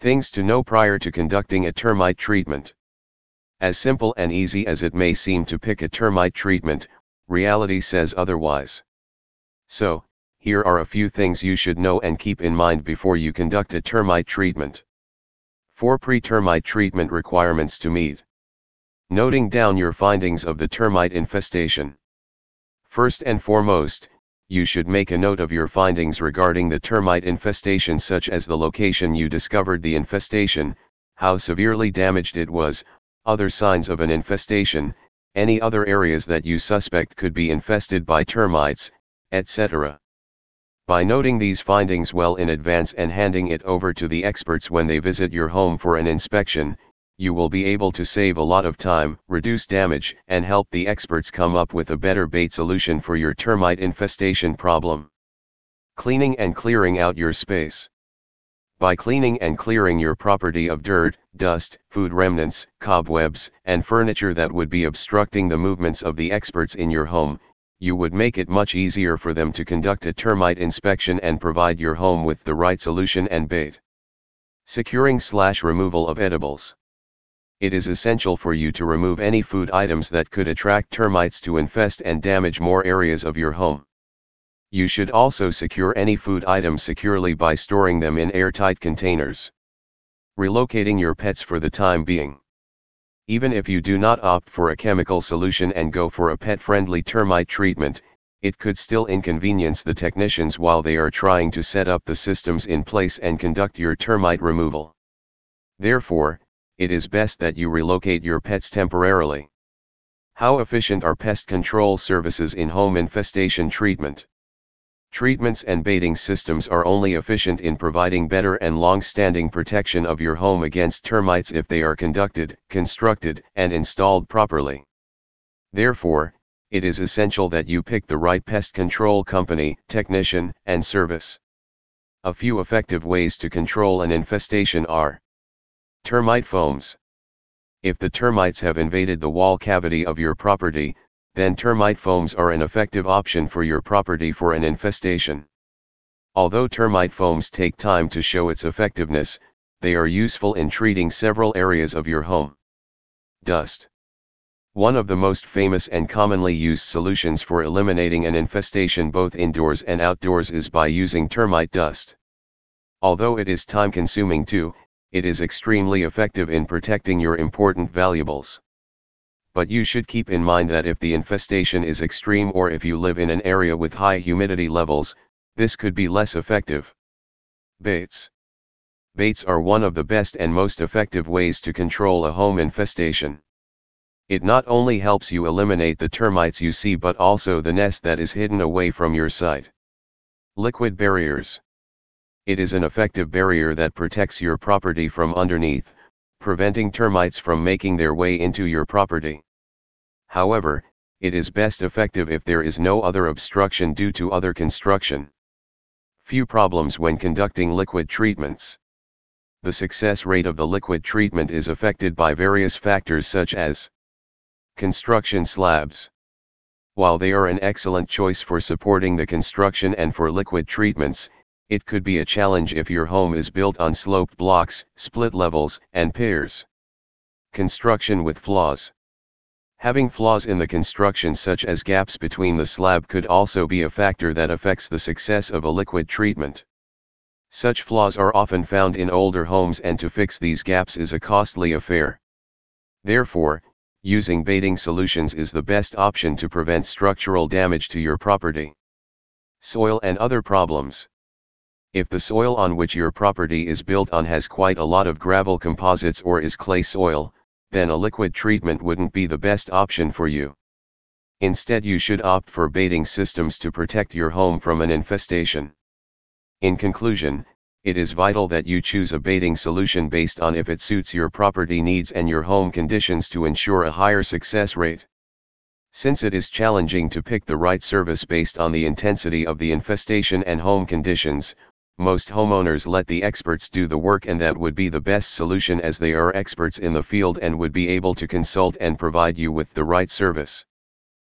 Things to know prior to conducting a termite treatment. As simple and easy as it may seem to pick a termite treatment, reality says otherwise. So, here are a few things you should know and keep in mind before you conduct a termite treatment. 4 Pre-termite treatment requirements to meet. Noting down your findings of the termite infestation. First and foremost, you should make a note of your findings regarding the termite infestation such as the location you discovered the infestation, how severely damaged it was, other signs of an infestation, any other areas that you suspect could be infested by termites, etc. By noting these findings well in advance and handing it over to the experts when they visit your home for an inspection, you will be able to save a lot of time, reduce damage, and help the experts come up with a better bait solution for your termite infestation problem. Cleaning and clearing out your space. By cleaning and clearing your property of dirt, dust, food remnants, cobwebs, and furniture that would be obstructing the movements of the experts in your home, you would make it much easier for them to conduct a termite inspection and provide your home with the right solution and bait. Securing slash removal of edibles. It is essential for you to remove any food items that could attract termites to infest and damage more areas of your home. You should also secure any food items securely by storing them in airtight containers. Relocating your pets for the time being. Even if you do not opt for a chemical solution and go for a pet-friendly termite treatment, it could still inconvenience the technicians while they are trying to set up the systems in place and conduct your termite removal. Therefore, it is best that you relocate your pets temporarily. How efficient are pest control services in home infestation treatment? Treatments and baiting systems are only efficient in providing better and long-standing protection of your home against termites if they are conducted, constructed, and installed properly. Therefore, it is essential that you pick the right pest control company, technician, and service. A few effective ways to control an infestation are Termite foams. If the termites have invaded the wall cavity of your property, then termite foams are an effective option for your property for an infestation. Although termite foams take time to show its effectiveness, they are useful in treating several areas of your home. Dust. One of the most famous and commonly used solutions for eliminating an infestation both indoors and outdoors is by using termite dust. Although it is time consuming too, it is extremely effective in protecting your important valuables but you should keep in mind that if the infestation is extreme or if you live in an area with high humidity levels, this could be less effective. Baits. Baits are one of the best and most effective ways to control a home infestation. It not only helps you eliminate the termites you see but also the nest that is hidden away from your sight. Liquid barriers. It is an effective barrier that protects your property from underneath, preventing termites from making their way into your property however, it is best effective if there is no other obstruction due to other construction. Few problems when conducting liquid treatments. The success rate of the liquid treatment is affected by various factors such as construction slabs. While they are an excellent choice for supporting the construction and for liquid treatments, it could be a challenge if your home is built on sloped blocks, split levels, and piers. Construction with flaws. Having flaws in the construction such as gaps between the slab could also be a factor that affects the success of a liquid treatment. Such flaws are often found in older homes and to fix these gaps is a costly affair. Therefore, using baiting solutions is the best option to prevent structural damage to your property. Soil and other problems. If the soil on which your property is built on has quite a lot of gravel composites or is clay soil, then a liquid treatment wouldn't be the best option for you. Instead you should opt for baiting systems to protect your home from an infestation. In conclusion, it is vital that you choose a baiting solution based on if it suits your property needs and your home conditions to ensure a higher success rate. Since it is challenging to pick the right service based on the intensity of the infestation and home conditions, most homeowners let the experts do the work and that would be the best solution as they are experts in the field and would be able to consult and provide you with the right service.